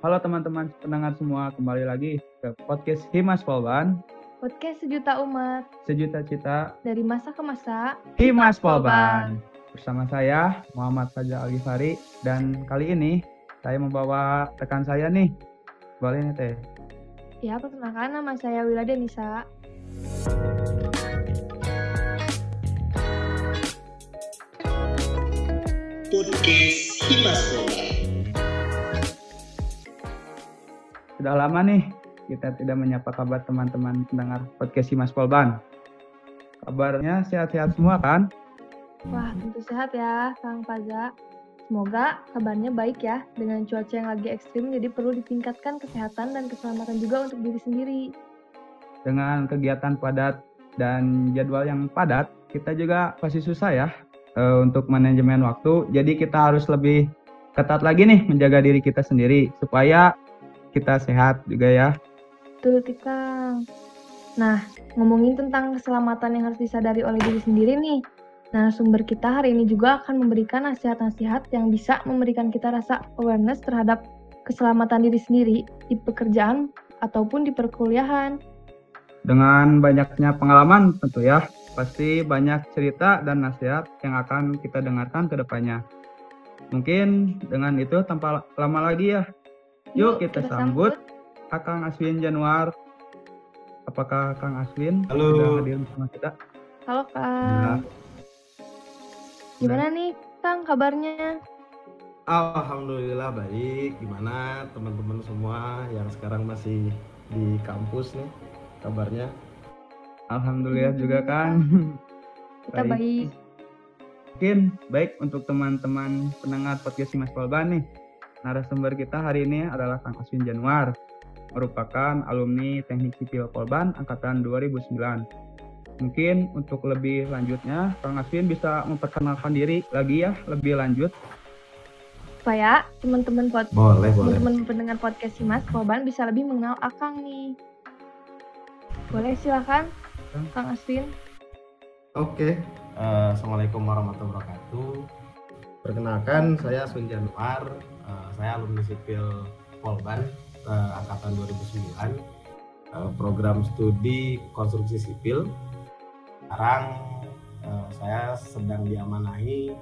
Halo teman-teman pendengar semua, kembali lagi ke podcast Himas Polban. Podcast sejuta umat Sejuta cita dari masa ke masa. Himas Polban. Bersama saya Muhammad Saja Algifari dan kali ini saya membawa rekan saya nih. Boleh nih teh. Ya, perkenalkan nama saya Wilada Nisa. Podcast Himas Bola. Sudah lama nih kita tidak menyapa kabar teman-teman pendengar podcast Himas Polban. Kabarnya sehat-sehat semua kan? Wah, tentu sehat ya, Kang Paza. Semoga kabarnya baik ya. Dengan cuaca yang lagi ekstrim, jadi perlu ditingkatkan kesehatan dan keselamatan juga untuk diri sendiri. Dengan kegiatan padat dan jadwal yang padat, kita juga pasti susah ya eh, untuk manajemen waktu. Jadi kita harus lebih ketat lagi nih menjaga diri kita sendiri supaya kita sehat juga ya. Betul, Kang. Nah, ngomongin tentang keselamatan yang harus disadari oleh diri sendiri nih. Nah, sumber kita hari ini juga akan memberikan nasihat-nasihat yang bisa memberikan kita rasa awareness terhadap keselamatan diri sendiri di pekerjaan ataupun di perkuliahan. Dengan banyaknya pengalaman tentu ya, pasti banyak cerita dan nasihat yang akan kita dengarkan ke depannya. Mungkin dengan itu tanpa lama lagi ya, yuk kita, sambut Akang Aswin Januar. Apakah Kang Aswin Halo. sudah hadir bersama kita? Halo, Nah, Kang. Gimana nih, Kang, kabarnya? Alhamdulillah baik. Gimana teman-teman semua yang sekarang masih di kampus nih kabarnya? Alhamdulillah juga Kang. Kita Baik. baik. Mungkin baik untuk teman-teman pendengar podcast Mas Polban nih. Narasumber kita hari ini adalah Kang Aswin Januar, merupakan alumni Teknik Sipil Polban angkatan 2009. Mungkin untuk lebih lanjutnya, Kang Aswin bisa memperkenalkan diri lagi ya, lebih lanjut. Supaya teman-teman pod Boleh, teman-teman pendengar podcast Simas Koban bisa lebih mengenal Akang nih. Boleh silakan, Kang. Kang Aswin. Oke. Eh, Assalamualaikum warahmatullahi wabarakatuh. Perkenalkan saya Sun Januar. Eh, saya alumni sipil Polban eh, angkatan 2009. Eh, program studi konstruksi sipil. Sekarang eh, saya sedang diamanahi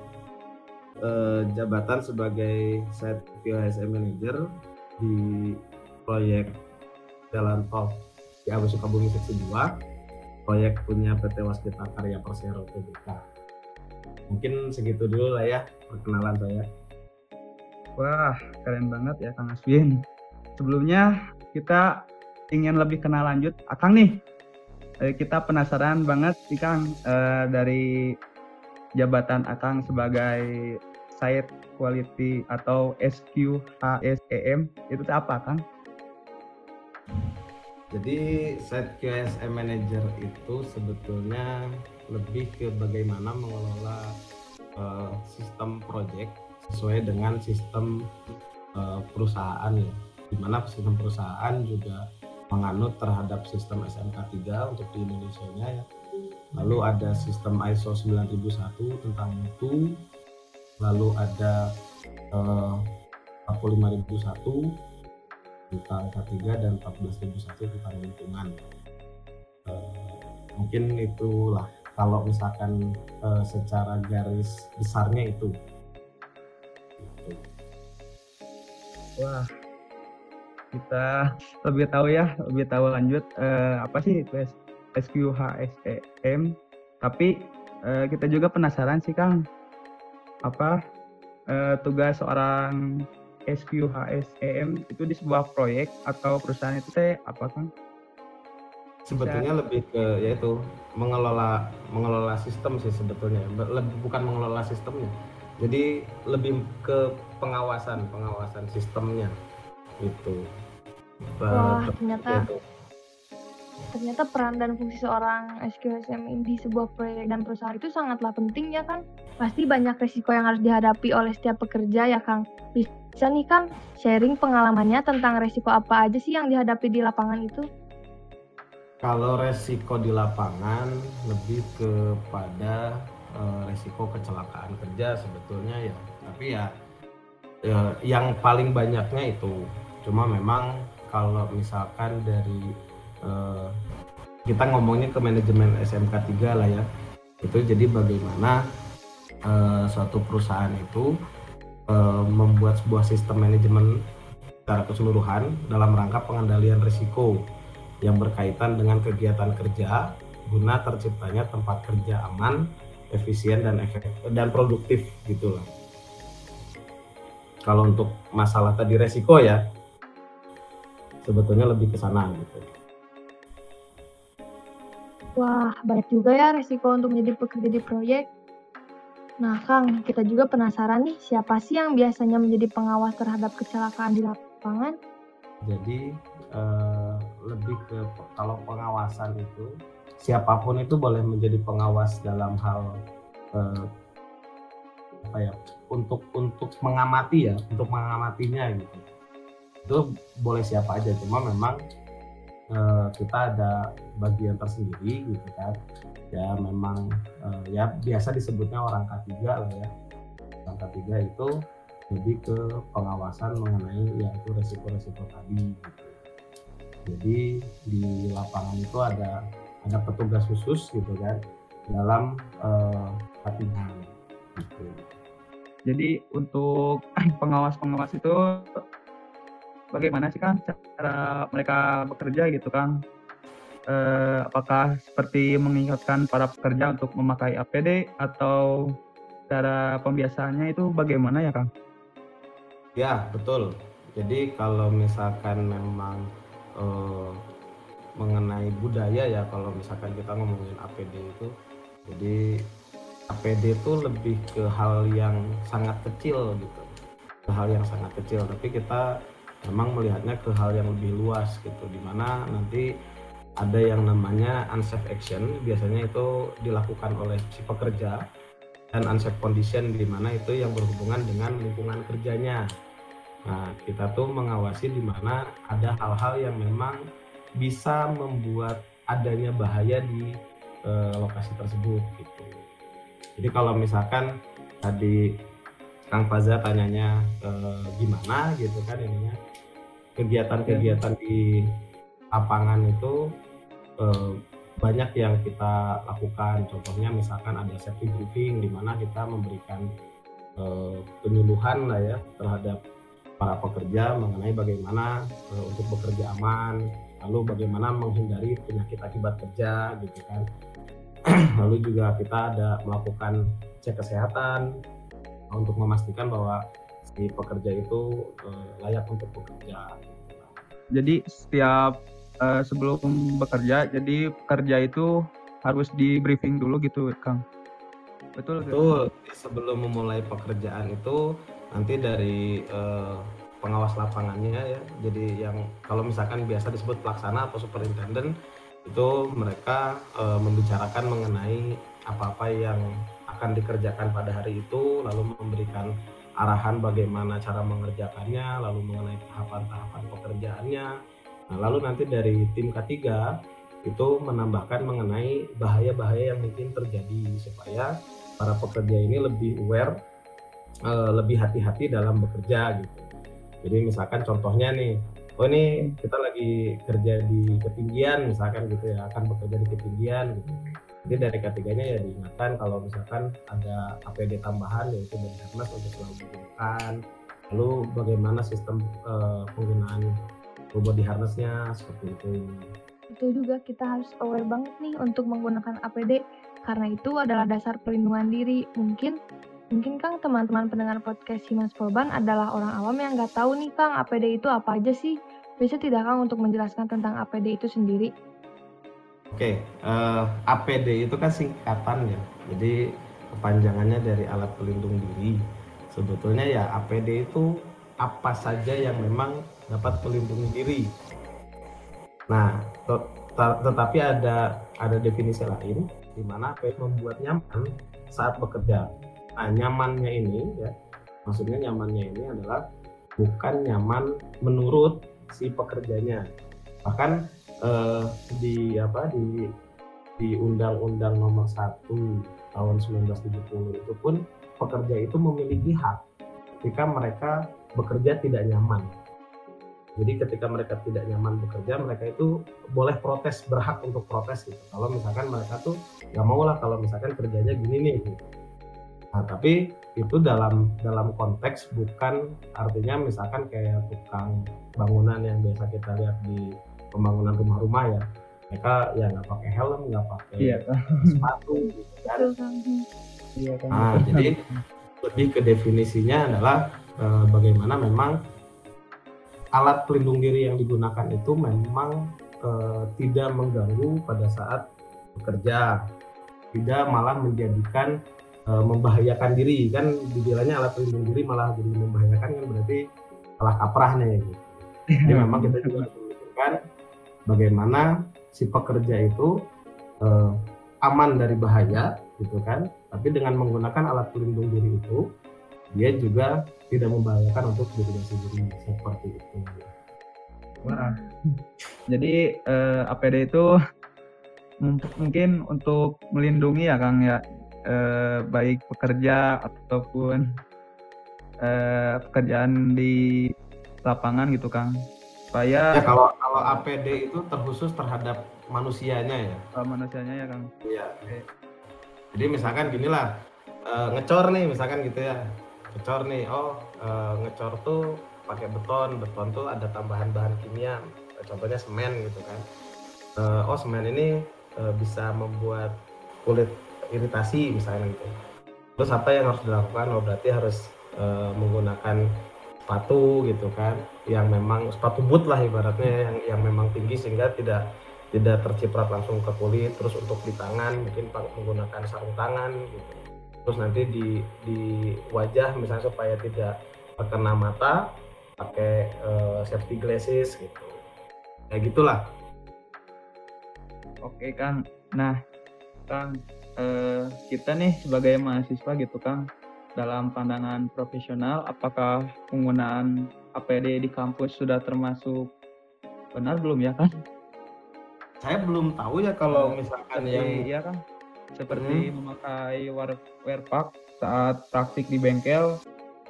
eh, jabatan sebagai Site QHSM Manager di proyek Jalan Tol Ciawi Sukabumi Seksi 2 proyek punya PT Waskita Karya Persero Tbk. Mungkin segitu dulu lah ya perkenalan saya. Wah, keren banget ya Kang Aswin. Sebelumnya kita ingin lebih kenal lanjut Akang nih. Eh, Kita penasaran banget sih Kang eh, dari jabatan Akang sebagai Site Quality atau SQHSEM itu apa Kang? Jadi Site QSM Manager itu sebetulnya lebih ke bagaimana mengelola eh, sistem project sesuai dengan sistem eh, perusahaan ya. Di mana sistem perusahaan juga menganut terhadap sistem SMK 3 untuk di Indonesia ya. Lalu ada sistem ISO 9001 tentang mutu. Lalu ada eh, 45001 tentang K3 dan 14001 tentang lingkungan. Eh, mungkin itulah kalau misalkan eh, secara garis besarnya itu. Wah, kita lebih tahu ya, lebih tahu lanjut eh, apa sih itu S- SQHSEM. Tapi eh, kita juga penasaran sih Kang, apa eh, tugas seorang SQHSEM itu di sebuah proyek atau perusahaan itu teh apa Kang? Sebetulnya lebih ke yaitu mengelola mengelola sistem sih sebetulnya, Be- lebih bukan mengelola sistemnya. Jadi lebih ke pengawasan pengawasan sistemnya itu. Wah, ternyata yaitu. ternyata peran dan fungsi seorang SQSM di sebuah proyek dan perusahaan itu sangatlah penting ya kan. Pasti banyak resiko yang harus dihadapi oleh setiap pekerja ya Kang. Bisa nih Kang sharing pengalamannya tentang resiko apa aja sih yang dihadapi di lapangan itu? Kalau resiko di lapangan lebih kepada eh, resiko kecelakaan kerja sebetulnya ya. Tapi ya, ya yang paling banyaknya itu Cuma memang kalau misalkan dari uh, kita ngomongnya ke manajemen SMK 3 lah ya. Itu jadi bagaimana suatu perusahaan itu membuat sebuah sistem manajemen secara keseluruhan dalam rangka pengendalian risiko yang berkaitan dengan kegiatan kerja guna terciptanya tempat kerja aman, efisien dan efektif dan produktif gitulah. Kalau untuk masalah tadi resiko ya sebetulnya lebih ke sana gitu. Wah, banyak juga ya resiko untuk menjadi pekerja di proyek. Nah, Kang, kita juga penasaran nih, siapa sih yang biasanya menjadi pengawas terhadap kecelakaan di lapangan? Jadi, eh, lebih ke kalau pengawasan itu, siapa pun itu boleh menjadi pengawas dalam hal eh, apa ya, untuk untuk mengamati ya, untuk mengamatinya gitu. Itu boleh siapa aja, cuma memang uh, kita ada bagian tersendiri gitu kan ya memang uh, ya biasa disebutnya orang K3 lah ya orang K3 itu lebih ke pengawasan mengenai yaitu resiko-resiko tadi gitu. jadi di lapangan itu ada ada petugas khusus gitu kan dalam uh, K3 gitu. Jadi untuk pengawas-pengawas itu bagaimana sih kan cara mereka bekerja gitu kan? Eh, apakah seperti mengingatkan para pekerja untuk memakai APD atau cara pembiasaannya itu bagaimana ya Kang? Ya betul. Jadi kalau misalkan memang eh, mengenai budaya ya kalau misalkan kita ngomongin APD itu, jadi APD itu lebih ke hal yang sangat kecil gitu, ke hal yang sangat kecil. Tapi kita memang melihatnya ke hal yang lebih luas gitu di mana nanti ada yang namanya unsafe action biasanya itu dilakukan oleh si pekerja dan unsafe condition di mana itu yang berhubungan dengan lingkungan kerjanya nah kita tuh mengawasi di mana ada hal-hal yang memang bisa membuat adanya bahaya di e, lokasi tersebut gitu jadi kalau misalkan tadi Kang Faza tanyanya e, gimana gitu kan ininya kegiatan-kegiatan di lapangan itu eh, banyak yang kita lakukan. Contohnya misalkan ada safety briefing di mana kita memberikan eh, penyuluhan lah ya terhadap para pekerja mengenai bagaimana eh, untuk bekerja aman, lalu bagaimana menghindari penyakit akibat kerja gitu kan. lalu juga kita ada melakukan cek kesehatan untuk memastikan bahwa si pekerja itu uh, layak untuk bekerja. Jadi setiap uh, sebelum bekerja, jadi pekerja itu harus di briefing dulu gitu, Kang. Betul. Betul. Sebelum memulai pekerjaan itu nanti dari uh, pengawas lapangannya ya. Jadi yang kalau misalkan biasa disebut pelaksana atau superintendent itu mereka uh, membicarakan mengenai apa-apa yang akan dikerjakan pada hari itu lalu memberikan arahan bagaimana cara mengerjakannya, lalu mengenai tahapan-tahapan pekerjaannya. Nah, lalu nanti dari tim K3 itu menambahkan mengenai bahaya-bahaya yang mungkin terjadi supaya para pekerja ini lebih aware, uh, lebih hati-hati dalam bekerja gitu. Jadi misalkan contohnya nih, oh ini kita lagi kerja di ketinggian misalkan gitu ya, akan bekerja di ketinggian gitu jadi dari ketiganya ya diingatkan kalau misalkan ada APD tambahan yaitu body harness untuk selalu digunakan. Lalu bagaimana sistem uh, penggunaan body harnessnya seperti itu. Itu juga kita harus aware banget nih untuk menggunakan APD karena itu adalah dasar perlindungan diri. Mungkin mungkin Kang teman-teman pendengar podcast Himas Polban adalah orang awam yang nggak tahu nih Kang APD itu apa aja sih? Bisa tidak Kang untuk menjelaskan tentang APD itu sendiri? Oke, uh, eh, APD itu kan singkatan ya. Jadi kepanjangannya dari alat pelindung diri. Sebetulnya ya APD itu apa saja yang memang dapat melindungi diri. Nah, tetapi ada ada definisi lain di mana APD membuat nyaman saat bekerja. Nah, nyamannya ini ya, maksudnya nyamannya ini adalah bukan nyaman menurut si pekerjanya. Bahkan uh, di apa di di Undang-Undang Nomor 1 tahun 1970 itu pun pekerja itu memiliki hak ketika mereka bekerja tidak nyaman. Jadi ketika mereka tidak nyaman bekerja, mereka itu boleh protes, berhak untuk protes gitu. Kalau misalkan mereka tuh nggak mau lah kalau misalkan kerjanya gini nih. Gitu. Nah tapi itu dalam dalam konteks bukan artinya misalkan kayak tukang bangunan yang biasa kita lihat di pembangunan rumah-rumah ya mereka ya nggak pakai helm nggak pakai Iya, Kang. sepatu gitu kan. Iya, Kang. Nah, jadi lebih ke definisinya adalah eh, bagaimana memang alat pelindung diri yang digunakan itu memang eh, tidak mengganggu pada saat bekerja, tidak malah menjadikan eh, membahayakan diri. Kan dibilangnya alat pelindung diri malah jadi membahayakan kan berarti salah kaprah nih gitu. Jadi memang kita juga harus memikirkan bagaimana si pekerja itu eh, aman dari bahaya gitu kan. Tapi dengan menggunakan alat pelindung diri itu dia juga tidak membahayakan untuk dirinya sendiri seperti itu. Wah. Jadi eh, APD itu mungkin untuk melindungi ya Kang ya eh, baik pekerja ataupun eh, pekerjaan di lapangan gitu Kang. ya Supaya kalau kalau APD itu terkhusus terhadap manusianya ya eh, manusianya ya Kang. Iya. Jadi misalkan gini lah, eh, ngecor nih misalkan gitu ya, ngecor nih, oh eh, ngecor tuh pakai beton, beton tuh ada tambahan bahan kimia, contohnya semen gitu kan. Eh, oh semen ini eh, bisa membuat kulit iritasi misalnya gitu. Terus apa yang harus dilakukan? Oh berarti harus eh, menggunakan sepatu gitu kan, yang memang sepatu boot lah ibaratnya yang yang memang tinggi sehingga tidak tidak terciprat langsung ke kulit terus untuk di tangan mungkin menggunakan sarung tangan gitu terus nanti di di wajah misalnya supaya tidak terkena mata pakai eh, safety glasses gitu kayak gitulah Oke Kang. Nah Kang eh, kita nih sebagai mahasiswa gitu Kang dalam pandangan profesional apakah penggunaan APD di kampus sudah termasuk benar belum ya Kang? saya belum tahu ya kalau misalkan seperti, yang iya kan seperti memakai wear, wear pack saat praktik di bengkel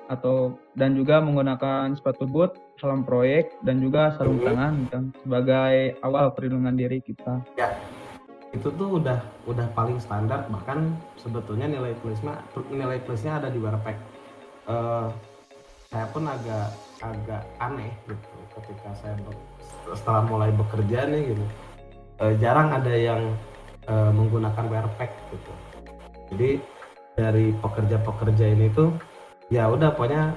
atau dan juga menggunakan sepatu boot helm proyek dan juga sarung Hmm. tangan kan sebagai awal perlindungan diri kita itu tuh udah udah paling standar bahkan sebetulnya nilai plusnya nilai plusnya ada di Wearpack. Eh, saya pun agak agak aneh gitu ketika saya setelah mulai bekerja nih gitu. Eh, jarang ada yang eh, menggunakan Wearpack gitu. Jadi dari pekerja-pekerja ini tuh ya udah pokoknya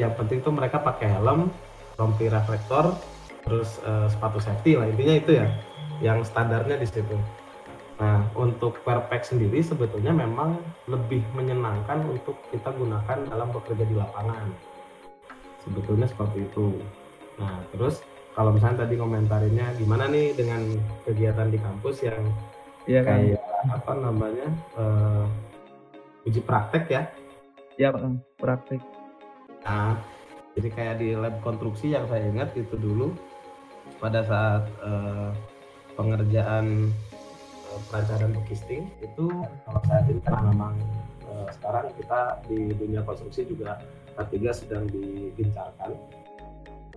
yang penting tuh mereka pakai helm rompi reflektor terus eh, sepatu safety lah intinya itu ya yang standarnya di situ. Nah, untuk Perpek sendiri sebetulnya memang lebih menyenangkan untuk kita gunakan dalam bekerja di lapangan. Sebetulnya seperti itu. Nah, terus kalau misalnya tadi komentarinnya gimana nih dengan kegiatan di kampus yang iya kan kayak apa namanya eh, uji praktek ya? ya Kang praktik Nah, jadi kayak di lab konstruksi yang saya ingat itu dulu pada saat eh, pengerjaan eh, perancangan bookisting itu kalau saat ini karena memang eh, sekarang kita di dunia konstruksi juga K3 sedang digencarkan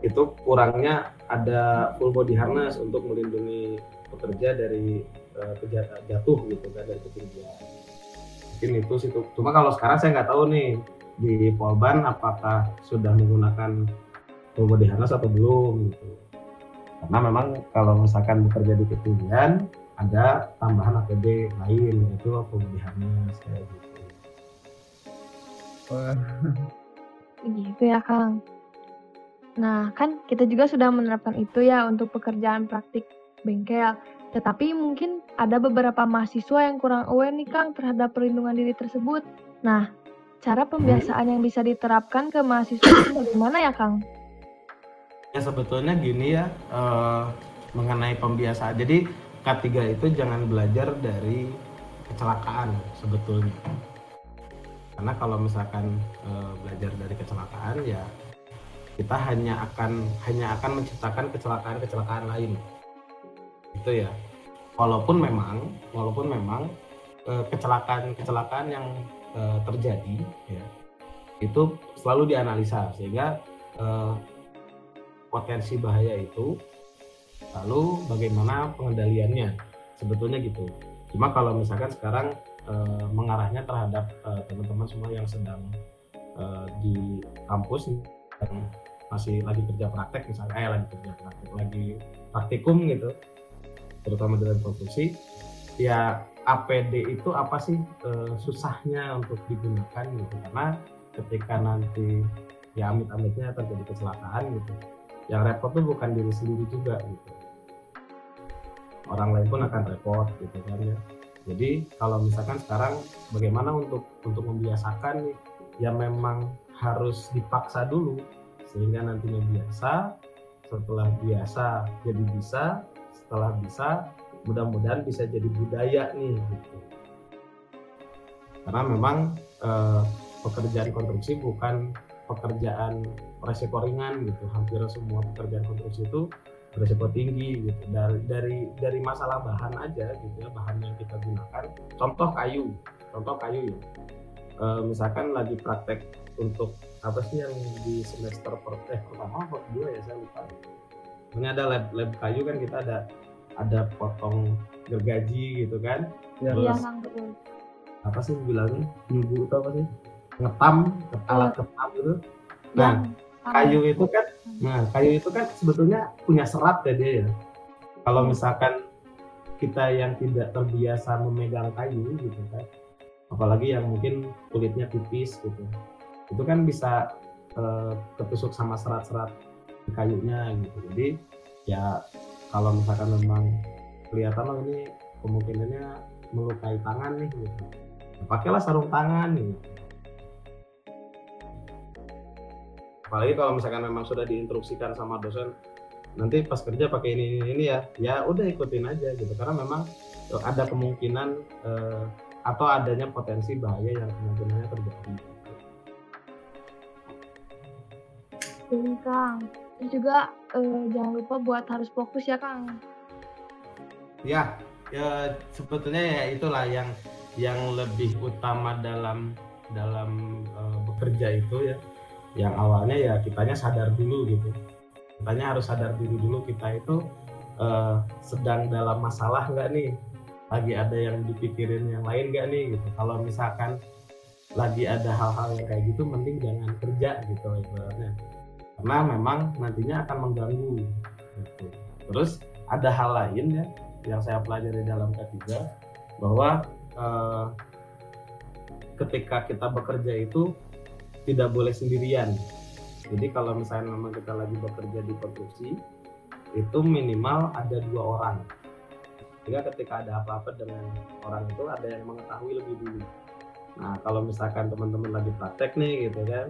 itu kurangnya ada full body harness untuk melindungi pekerja dari eh, keja- jatuh gitu kan dari ketinggian mungkin itu sih tuh. cuma kalau sekarang saya nggak tahu nih di Polban apakah sudah menggunakan full body harness atau belum gitu. Karena memang kalau misalkan bekerja di ketinggian ada tambahan APD lain yaitu harness kayak gitu. Wah, Gitu ya, Kang. Nah, kan kita juga sudah menerapkan itu ya untuk pekerjaan praktik bengkel. Tetapi mungkin ada beberapa mahasiswa yang kurang aware nih, Kang, terhadap perlindungan diri tersebut. Nah, cara pembiasaan yang bisa diterapkan ke mahasiswa itu bagaimana ya, Kang? Ya sebetulnya gini ya eh, mengenai pembiasaan. Jadi K3 itu jangan belajar dari kecelakaan sebetulnya. Karena kalau misalkan eh, belajar dari kecelakaan ya kita hanya akan hanya akan menciptakan kecelakaan-kecelakaan lain. Itu ya. Walaupun memang walaupun memang eh, kecelakaan-kecelakaan yang eh, terjadi ya itu selalu dianalisa sehingga eh, potensi bahaya itu lalu bagaimana pengendaliannya? Sebetulnya gitu. Cuma kalau misalkan sekarang eh, mengarahnya terhadap eh, teman-teman semua yang sedang eh, di kampus yang masih lagi kerja praktek misalnya eh lagi kerja praktek lagi praktikum gitu terutama dalam konstruksi ya APD itu apa sih eh, susahnya untuk digunakan gitu? Karena ketika nanti ya amit-amitnya terjadi kecelakaan gitu yang repot tuh bukan diri sendiri juga gitu. Orang lain pun akan repot gitu kan ya. Jadi kalau misalkan sekarang bagaimana untuk untuk membiasakan ya memang harus dipaksa dulu sehingga nantinya biasa setelah biasa jadi bisa setelah bisa mudah-mudahan bisa jadi budaya nih gitu. Karena memang eh, pekerjaan konstruksi bukan pekerjaan resiko ringan gitu. Hampir semua pekerjaan konstruksi itu beresiko tinggi gitu. Dari dari dari masalah bahan aja gitu ya bahan yang kita gunakan. Contoh kayu contoh kayu ya. E, misalkan lagi praktek untuk apa sih yang di semester per, eh, pertama atau kedua ya saya lupa. Ini ada lab lab kayu kan kita ada ada potong gergaji gitu kan. Ya. Iya, terus betul. apa sih bilangnya? Nyubu itu apa sih ngetam alat ketam gitu. Nah Yang kayu itu kan nah kayu itu kan sebetulnya punya serat ya dia ya. Kalau misalkan kita yang tidak terbiasa memegang kayu gitu kan apalagi yang mungkin kulitnya tipis gitu itu kan bisa eh, ketusuk sama serat-serat kayunya gitu. Jadi ya kalau misalkan memang kelihatan loh ini kemungkinannya melukai tangan nih gitu. Ya, pakailah sarung tangan gitu apalagi kalau misalkan memang sudah diinstruksikan sama dosen nanti pas kerja pakai ini ini, ini ya ya udah ikutin aja gitu karena memang ada kemungkinan eh, atau adanya potensi bahaya yang kemungkinannya terjadi Ini, Kang. Terus juga eh, jangan lupa buat harus fokus ya, Kang. ya ya sebetulnya ya itulah yang yang lebih utama dalam dalam eh, bekerja itu ya yang awalnya ya kitanya sadar dulu gitu. Kitanya harus sadar diri dulu kita itu eh, sedang dalam masalah nggak nih? Lagi ada yang dipikirin yang lain nggak nih gitu? Kalau misalkan lagi ada hal-hal yang kayak gitu mending jangan kerja gitu ibaratnya. Karena memang nantinya akan mengganggu gitu. terus ada hal lain ya yang saya pelajari dalam K3 bahwa eh, ketika kita bekerja itu tidak boleh sendirian. Jadi kalau misalnya memang kita lagi bekerja di konstruksi, itu minimal ada dua orang. Sehingga ketika ada apa-apa dengan orang itu ada yang mengetahui lebih dulu. Nah kalau misalkan teman-teman lagi praktek nih gitu kan,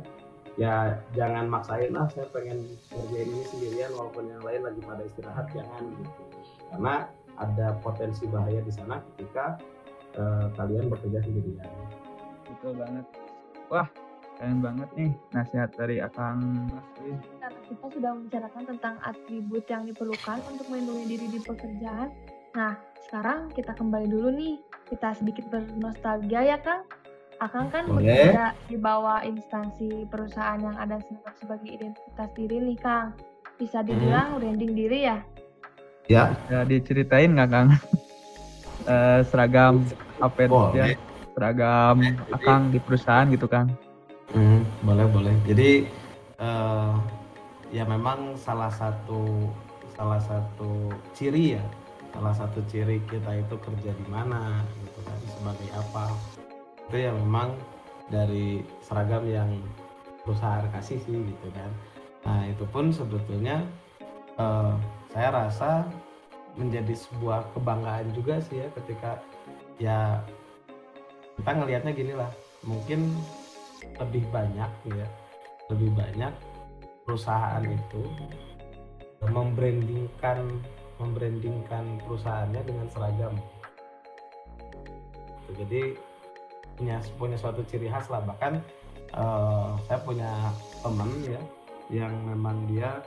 ya jangan maksain lah saya pengen ngerjain ini sendirian walaupun yang lain lagi pada istirahat jangan gitu. Karena ada potensi bahaya di sana ketika eh, kalian bekerja sendirian. betul banget wah keren banget nih nasihat dari akang Mas Win. Karena kita sudah membicarakan tentang atribut yang diperlukan untuk melindungi diri di pekerjaan. Nah, sekarang kita kembali dulu nih. Kita sedikit bernostalgia ya, Kang. Akang kan Boleh. bekerja di bawah instansi perusahaan yang ada sebagai identitas diri nih, Kang. Bisa dibilang branding diri ya? Ya, ya diceritain nggak kang Eh, seragam apa itu ya seragam akang di perusahaan gitu kan Hmm, boleh boleh. Jadi eh, ya memang salah satu salah satu ciri ya, salah satu ciri kita itu kerja di mana, gitu kan, sebagai apa. Itu ya memang dari seragam yang perusahaan kasih sih gitu kan. Nah itu pun sebetulnya eh, saya rasa menjadi sebuah kebanggaan juga sih ya ketika ya kita ngelihatnya gini lah mungkin lebih banyak ya lebih banyak perusahaan itu membrandingkan membrandingkan perusahaannya dengan seragam. Jadi punya punya suatu ciri khas lah. Bahkan eh, saya punya teman ya yang memang dia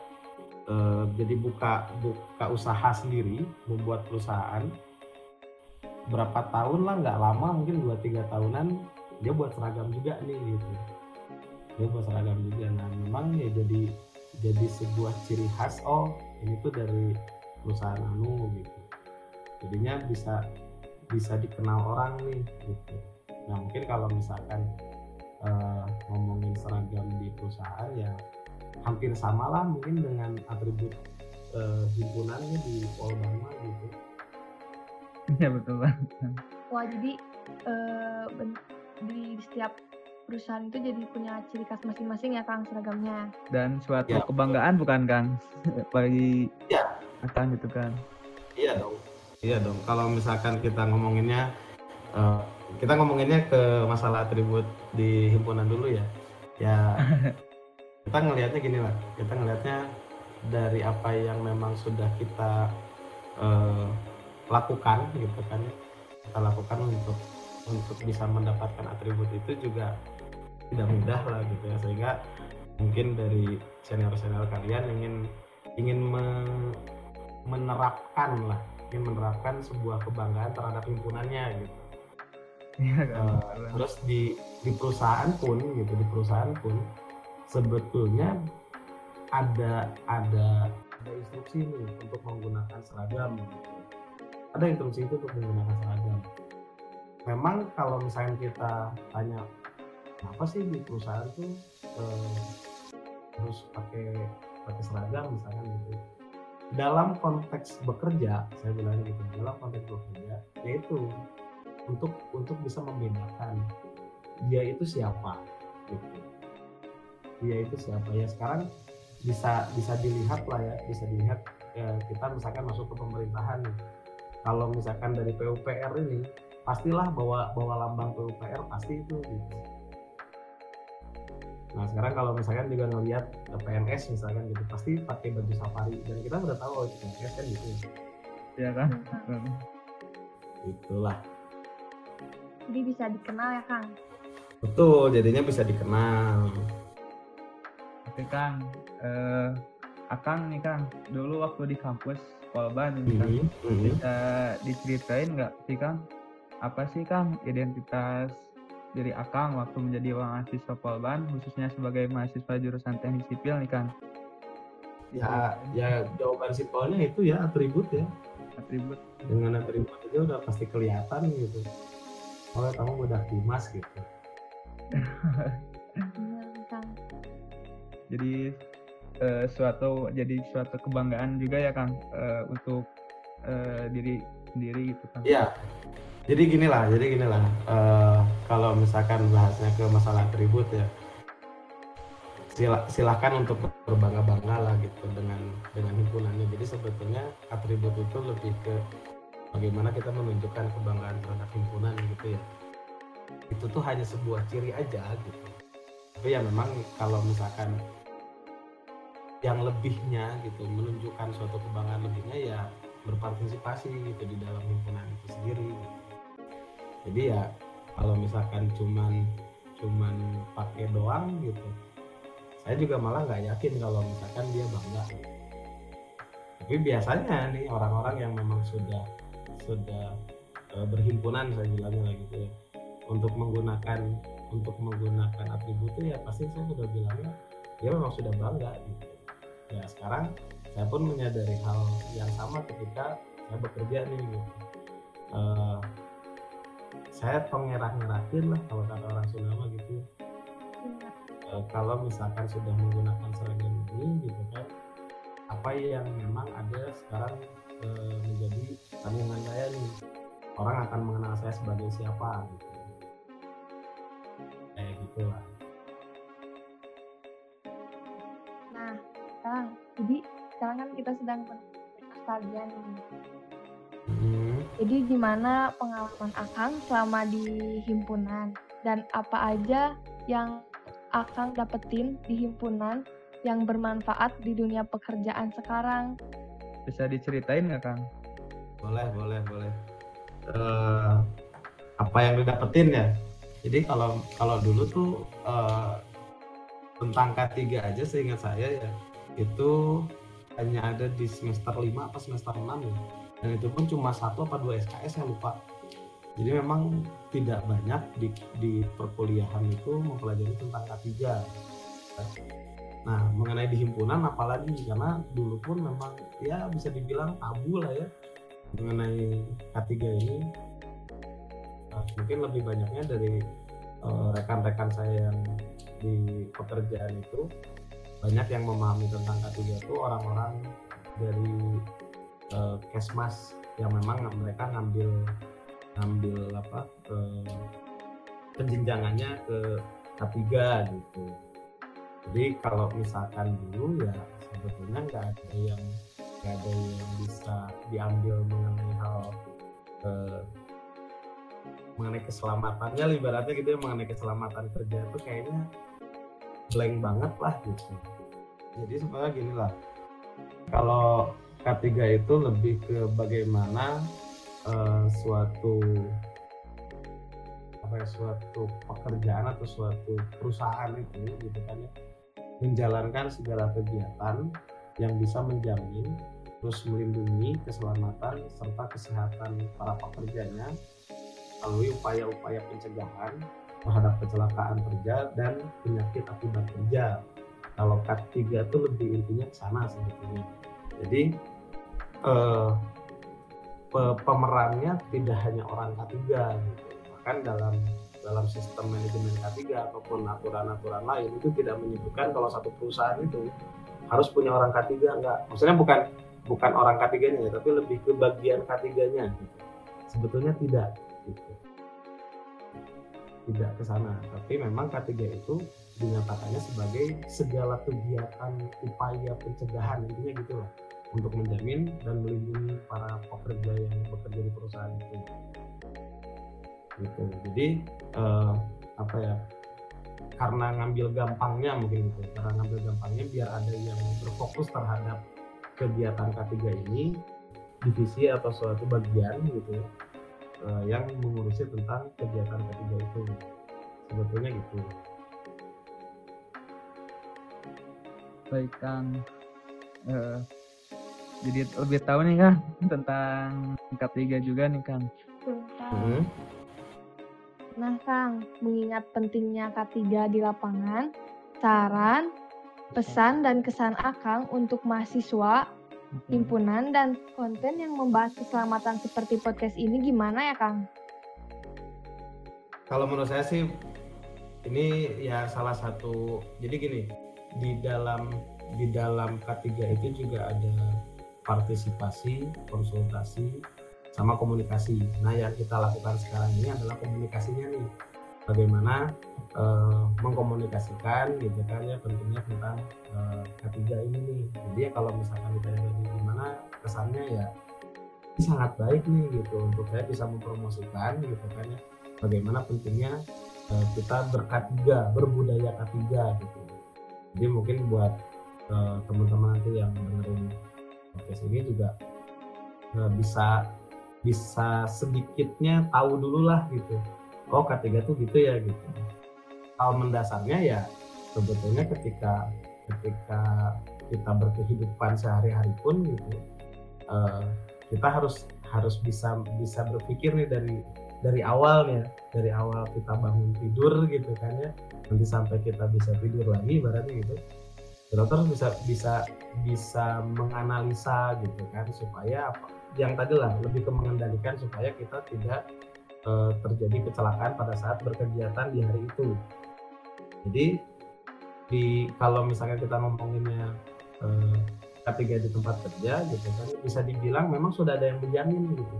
eh, jadi buka buka usaha sendiri membuat perusahaan. Berapa tahun lah nggak lama mungkin 2-3 tahunan dia buat seragam juga nih gitu. Dia buat seragam juga. Nah memang ya jadi jadi sebuah ciri khas oh ini tuh dari perusahaan anu gitu. Jadinya bisa bisa dikenal orang nih gitu. Nah mungkin kalau misalkan uh, ngomongin seragam di perusahaan ya hampir sama lah mungkin dengan atribut uh, himpunannya di Polbama gitu. Iya betul banget. Wah, jadi uh, di setiap perusahaan itu jadi punya ciri khas masing-masing ya Kang seragamnya. Dan suatu ya. kebanggaan bukan Kang bagi ya. Kang gitu kan. Iya dong. Iya dong. Kalau misalkan kita ngomonginnya uh, kita ngomonginnya ke masalah atribut di himpunan dulu ya. Ya kita ngelihatnya gini lah. Kita ngelihatnya dari apa yang memang sudah kita uh, lakukan gitu kan ya. Kita lakukan untuk untuk bisa mendapatkan atribut itu juga tidak mudah lah gitu ya sehingga mungkin dari senior senior kalian ingin ingin me, menerapkan lah ingin menerapkan sebuah kebanggaan terhadap himpunannya gitu ya, kan? uh, terus di di perusahaan pun gitu di perusahaan pun sebetulnya ada ada ada instruksi nih untuk menggunakan seragam gitu. ada instruksi itu untuk menggunakan seragam memang kalau misalnya kita tanya kenapa sih di perusahaan tuh eh, harus pakai pakai seragam misalkan gitu? Dalam konteks bekerja saya bilang gitu dalam konteks bekerja yaitu untuk untuk bisa membedakan dia itu siapa gitu. Dia itu siapa. Ya sekarang bisa bisa dilihat lah ya bisa dilihat ya, kita misalkan masuk ke pemerintahan kalau misalkan dari PUPR ini pastilah bawa bawa lambang PUPR pasti itu gitu Nah sekarang kalau misalkan juga ngelihat PNS misalkan gitu pasti pakai baju safari dan kita udah tahu oh, itu PNS kan gitu. Iya kan? Itulah. Jadi bisa dikenal ya Kang? Betul, jadinya bisa dikenal. Oke Kang, eh, Akang nih Kang, dulu waktu di kampus Polban mm -hmm. bisa diceritain nggak sih Kang? Apa sih Kang identitas dari Akang waktu menjadi mahasiswa Polban khususnya sebagai mahasiswa jurusan teknik sipil nih kan ya ya jawaban simpelnya itu ya atribut ya. Atribut. Dengan atribut aja udah pasti kelihatan gitu. Oh kamu udah dimas gitu. Jadi uh, suatu jadi suatu kebanggaan juga ya kang uh, untuk uh, diri sendiri gitu kan iya jadi gini lah jadi gini lah. Uh, kalau misalkan bahasnya ke masalah atribut ya sila, silahkan untuk berbangga bangga lah gitu dengan dengan himpunannya. Jadi sebetulnya atribut itu lebih ke bagaimana kita menunjukkan kebanggaan terhadap himpunan gitu ya. Itu tuh hanya sebuah ciri aja gitu. Tapi ya memang kalau misalkan yang lebihnya gitu menunjukkan suatu kebanggaan lebihnya ya berpartisipasi gitu di dalam himpunan itu sendiri jadi ya kalau misalkan cuman cuman pakai doang gitu saya juga malah nggak yakin kalau misalkan dia bangga tapi biasanya nih orang-orang yang memang sudah sudah e, berhimpunan saya bilangnya lagi gitu ya untuk menggunakan untuk menggunakan atribut itu ya pasti saya sudah bilangnya dia memang sudah bangga gitu ya sekarang saya pun menyadari hal yang sama ketika saya bekerja nih gitu. E, saya pengerah-ngerahin lah kalau kata orang Sunda gitu. E, kalau misalkan sudah menggunakan seragam ini gitu kan apa yang memang ada sekarang e, menjadi tanggungan saya nih? Orang akan mengenal saya sebagai siapa gitu. Kayak gitulah. Nah sekarang jadi sekarang kan kita sedang nostalgia nih. Hmm. Jadi gimana pengalaman Akang selama di himpunan dan apa aja yang Akang dapetin di himpunan yang bermanfaat di dunia pekerjaan sekarang? Bisa diceritain nggak Kang? Boleh, boleh, boleh. Uh, apa yang didapetin ya? Jadi kalau kalau dulu tuh uh, tentang K3 aja seingat saya ya itu hanya ada di semester 5 atau semester 6 ya dan itu pun cuma satu apa dua SKS saya lupa jadi memang tidak banyak di, di perkuliahan itu mempelajari tentang K3 Nah, mengenai di himpunan apalagi karena dulu pun memang ya bisa dibilang tabu lah ya mengenai K3 ini. Nah, mungkin lebih banyaknya dari uh, rekan-rekan saya yang di pekerjaan itu banyak yang memahami tentang K3 itu orang-orang dari uh, Kesmas yang memang mereka ngambil ngambil apa uh, penjenjangannya ke K3 gitu. Jadi kalau misalkan dulu ya sebetulnya nggak ada yang nggak ada yang bisa diambil mengenai hal eh, mengenai keselamatannya ibaratnya gitu ya mengenai keselamatan kerja itu kayaknya blank banget lah gitu. Jadi sebenarnya gini lah. Kalau K3 itu lebih ke bagaimana eh, suatu apa ya suatu pekerjaan atau suatu perusahaan itu gitu kan ya menjalankan segala kegiatan yang bisa menjamin terus melindungi keselamatan serta kesehatan para pekerjanya melalui upaya-upaya pencegahan terhadap kecelakaan kerja dan penyakit akibat kerja. Kalau K3 itu lebih intinya ke sana sebetulnya. Jadi eh, pemerannya tidak hanya orang K3 gitu. Bahkan dalam dalam sistem manajemen K3 ataupun aturan-aturan lain itu tidak menyebutkan kalau satu perusahaan itu harus punya orang K3 enggak. Maksudnya bukan bukan orang K3-nya ya, tapi lebih ke bagian K3-nya gitu. Sebetulnya tidak gitu. Tidak ke sana, tapi memang K3 itu dinyatakannya sebagai segala kegiatan upaya pencegahan intinya gitu lah untuk menjamin dan melindungi para pekerja yang bekerja di perusahaan itu. Gitu. Jadi uh, apa ya karena ngambil gampangnya mungkin gitu karena ngambil gampangnya biar ada yang berfokus terhadap kegiatan K3 ini divisi atau suatu bagian gitu uh, yang mengurusi tentang kegiatan K3 itu. Sebetulnya gitu. Baik Kang. Uh, jadi lebih tahu nih Kang tentang K3 juga nih Kang. Hmm. Nah, Kang, mengingat pentingnya K3 di lapangan, saran, pesan, dan kesan Akang untuk mahasiswa, himpunan, dan konten yang membahas keselamatan seperti podcast ini gimana ya, Kang? Kalau menurut saya sih, ini ya salah satu, jadi gini, di dalam di dalam K3 itu juga ada partisipasi, konsultasi, sama komunikasi. Nah, yang kita lakukan sekarang ini adalah komunikasinya nih. Bagaimana uh, mengkomunikasikan gitu kan ya pentingnya tentang uh, ketiga ini nih. Jadi ya kalau misalkan ditanya lagi gimana kesannya ya ini sangat baik nih gitu untuk saya bisa mempromosikan gitu kan ya bagaimana pentingnya uh, kita berkatiga, berbudaya ketiga gitu. Jadi mungkin buat uh, teman-teman nanti yang dengerin podcast ini juga uh, bisa bisa sedikitnya tahu dulu lah gitu. Oh K3 tuh gitu ya gitu. Hal mendasarnya ya sebetulnya ketika ketika kita berkehidupan sehari-hari pun gitu uh, kita harus harus bisa bisa berpikir nih dari dari awalnya dari awal kita bangun tidur gitu kan ya. Nanti sampai kita bisa tidur lagi ibaratnya gitu dokter bisa bisa bisa menganalisa gitu kan supaya apa yang tadi lah lebih ke mengendalikan supaya kita tidak uh, terjadi kecelakaan pada saat berkegiatan di hari itu. Jadi di kalau misalnya kita ngomonginnya uh, ketiga di tempat kerja gitu kan bisa dibilang memang sudah ada yang menjamin gitu.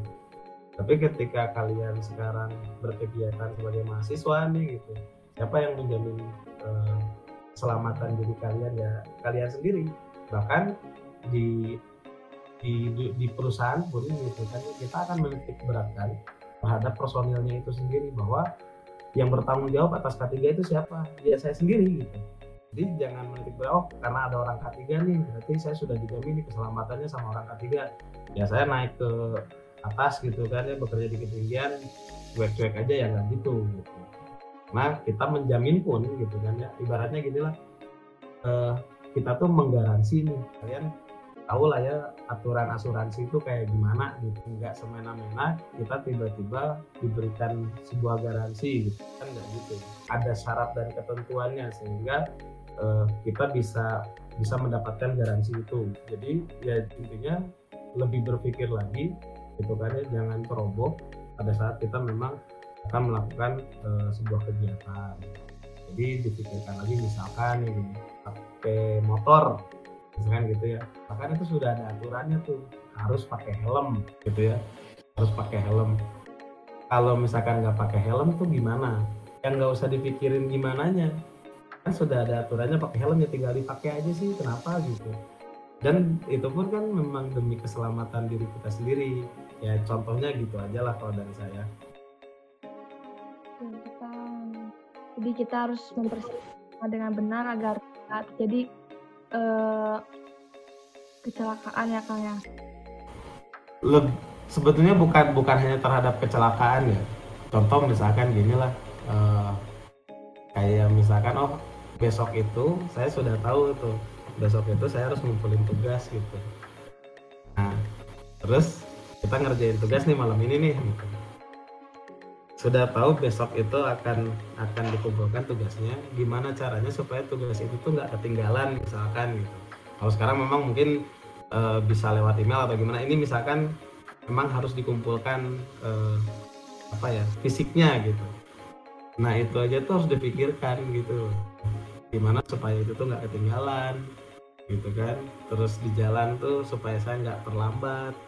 Tapi ketika kalian sekarang berkegiatan sebagai mahasiswa nih gitu, siapa yang menjamin uh, keselamatan diri kalian ya kalian sendiri. Bahkan di di, di, di perusahaan pun gitu kan kita akan menitik beratkan terhadap personilnya itu sendiri bahwa yang bertanggung jawab atas K3 itu siapa? Ya saya sendiri gitu. Jadi jangan menitik berat, oh karena ada orang K3 nih, berarti saya sudah dijamin keselamatannya sama orang K3. Ya saya naik ke atas gitu kan ya bekerja di ketinggian, cuek-cuek aja ya nggak gitu, gitu. Nah kita menjamin pun gitu kan ya, ibaratnya gitulah, uh, kita tuh menggaransi nih kalian tahu lah ya aturan asuransi itu kayak gimana gitu. Nggak semena-mena kita tiba-tiba diberikan sebuah garansi gitu kan nggak gitu. Ada syarat dan ketentuannya sehingga uh, kita bisa bisa mendapatkan garansi itu. Jadi ya intinya lebih berpikir lagi gitu kan ya jangan ceroboh pada saat kita memang akan melakukan uh, sebuah kegiatan. Jadi dipikirkan lagi misalkan ini pakai motor misalkan gitu ya. Bahkan itu sudah ada aturannya tuh harus pakai helm gitu ya. Harus pakai helm. Kalau misalkan nggak pakai helm tuh gimana? Yang nggak usah dipikirin gimana nya kan sudah ada aturannya pakai helm ya tinggal dipakai aja sih kenapa gitu? Dan itu pun kan memang demi keselamatan diri kita sendiri. Ya contohnya gitu aja lah kalau dari saya jadi kita harus mempersiapkan dengan benar agar jadi uh, kecelakaan ya kang ya. Leb, sebetulnya bukan bukan hanya terhadap kecelakaan ya. Contoh misalkan gini lah uh, kayak misalkan oh besok itu saya sudah tahu tuh besok itu saya harus ngumpulin tugas gitu. Nah terus kita ngerjain tugas nih malam ini nih gitu. Sudah tahu besok itu akan akan dikumpulkan tugasnya gimana caranya supaya tugas itu tuh nggak ketinggalan misalkan gitu. Kalau sekarang memang mungkin e, bisa lewat email atau gimana ini misalkan memang harus dikumpulkan e, apa ya fisiknya gitu. Nah itu aja tuh harus dipikirkan gitu. Gimana supaya itu tuh nggak ketinggalan gitu kan. Terus di jalan tuh supaya saya nggak terlambat.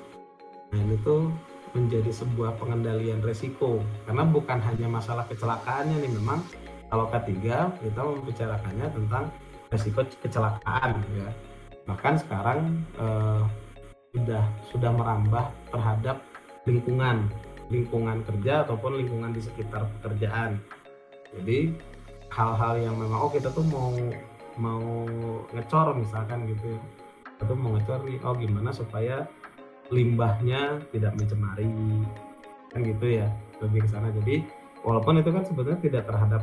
Nah ini tuh menjadi sebuah pengendalian resiko. Karena bukan hanya masalah kecelakaannya nih memang kalau ketiga kita membicarakannya tentang resiko kecelakaan ya. Bahkan sekarang eh, sudah sudah merambah terhadap lingkungan lingkungan kerja ataupun lingkungan di sekitar pekerjaan. Jadi hal-hal yang memang oh kita tuh mau mau ngecor misalkan gitu atau mau ngecor nih oh gimana supaya limbahnya tidak mencemari kan gitu ya lebih ke sana. Jadi walaupun itu kan sebetulnya tidak terhadap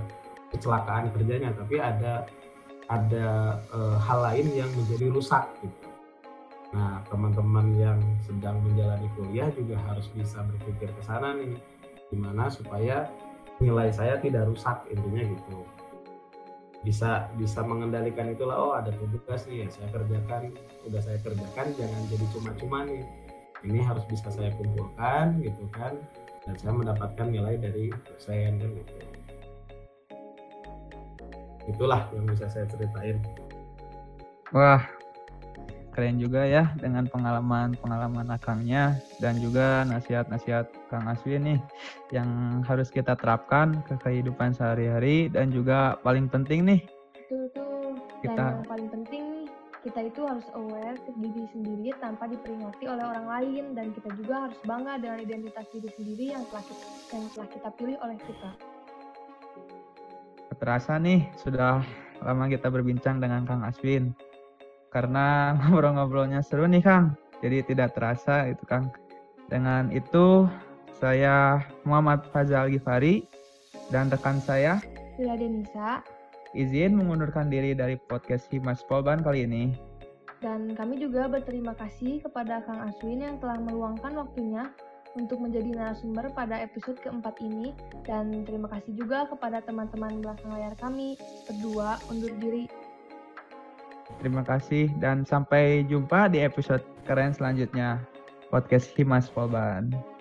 kecelakaan kerjanya tapi ada ada e, hal lain yang menjadi rusak gitu. Nah teman-teman yang sedang menjalani kuliah juga harus bisa berpikir ke sana nih gimana supaya nilai saya tidak rusak intinya gitu. Bisa bisa mengendalikan itulah oh ada tugas nih ya saya kerjakan udah saya kerjakan jangan jadi cuma-cuma nih ini harus bisa saya kumpulkan gitu kan. Dan saya mendapatkan nilai dari dosen kan gitu itulah yang bisa saya ceritain. Wah keren juga ya dengan pengalaman-pengalaman akangnya dan juga nasihat-nasihat Kang Aswin nih yang harus kita terapkan ke kehidupan sehari-hari dan juga paling penting nih. Itu tuh kita dan yang paling penting kita itu harus aware ke diri sendiri tanpa diperingati oleh orang lain dan kita juga harus bangga dengan identitas diri sendiri yang telah kita, yang telah kita pilih oleh kita. Terasa nih sudah lama kita berbincang dengan Kang Aswin karena ngobrol-ngobrolnya seru nih Kang. Jadi tidak terasa itu Kang. Dengan itu saya Muhammad Fazal Gifari dan rekan saya Lila Denisa izin mengundurkan diri dari podcast Himas Polban kali ini. Dan kami juga berterima kasih kepada Kang Aswin yang telah meluangkan waktunya untuk menjadi narasumber pada episode keempat ini. Dan terima kasih juga kepada teman-teman belakang layar kami berdua undur diri. Terima kasih dan sampai jumpa di episode keren selanjutnya podcast Himas Polban.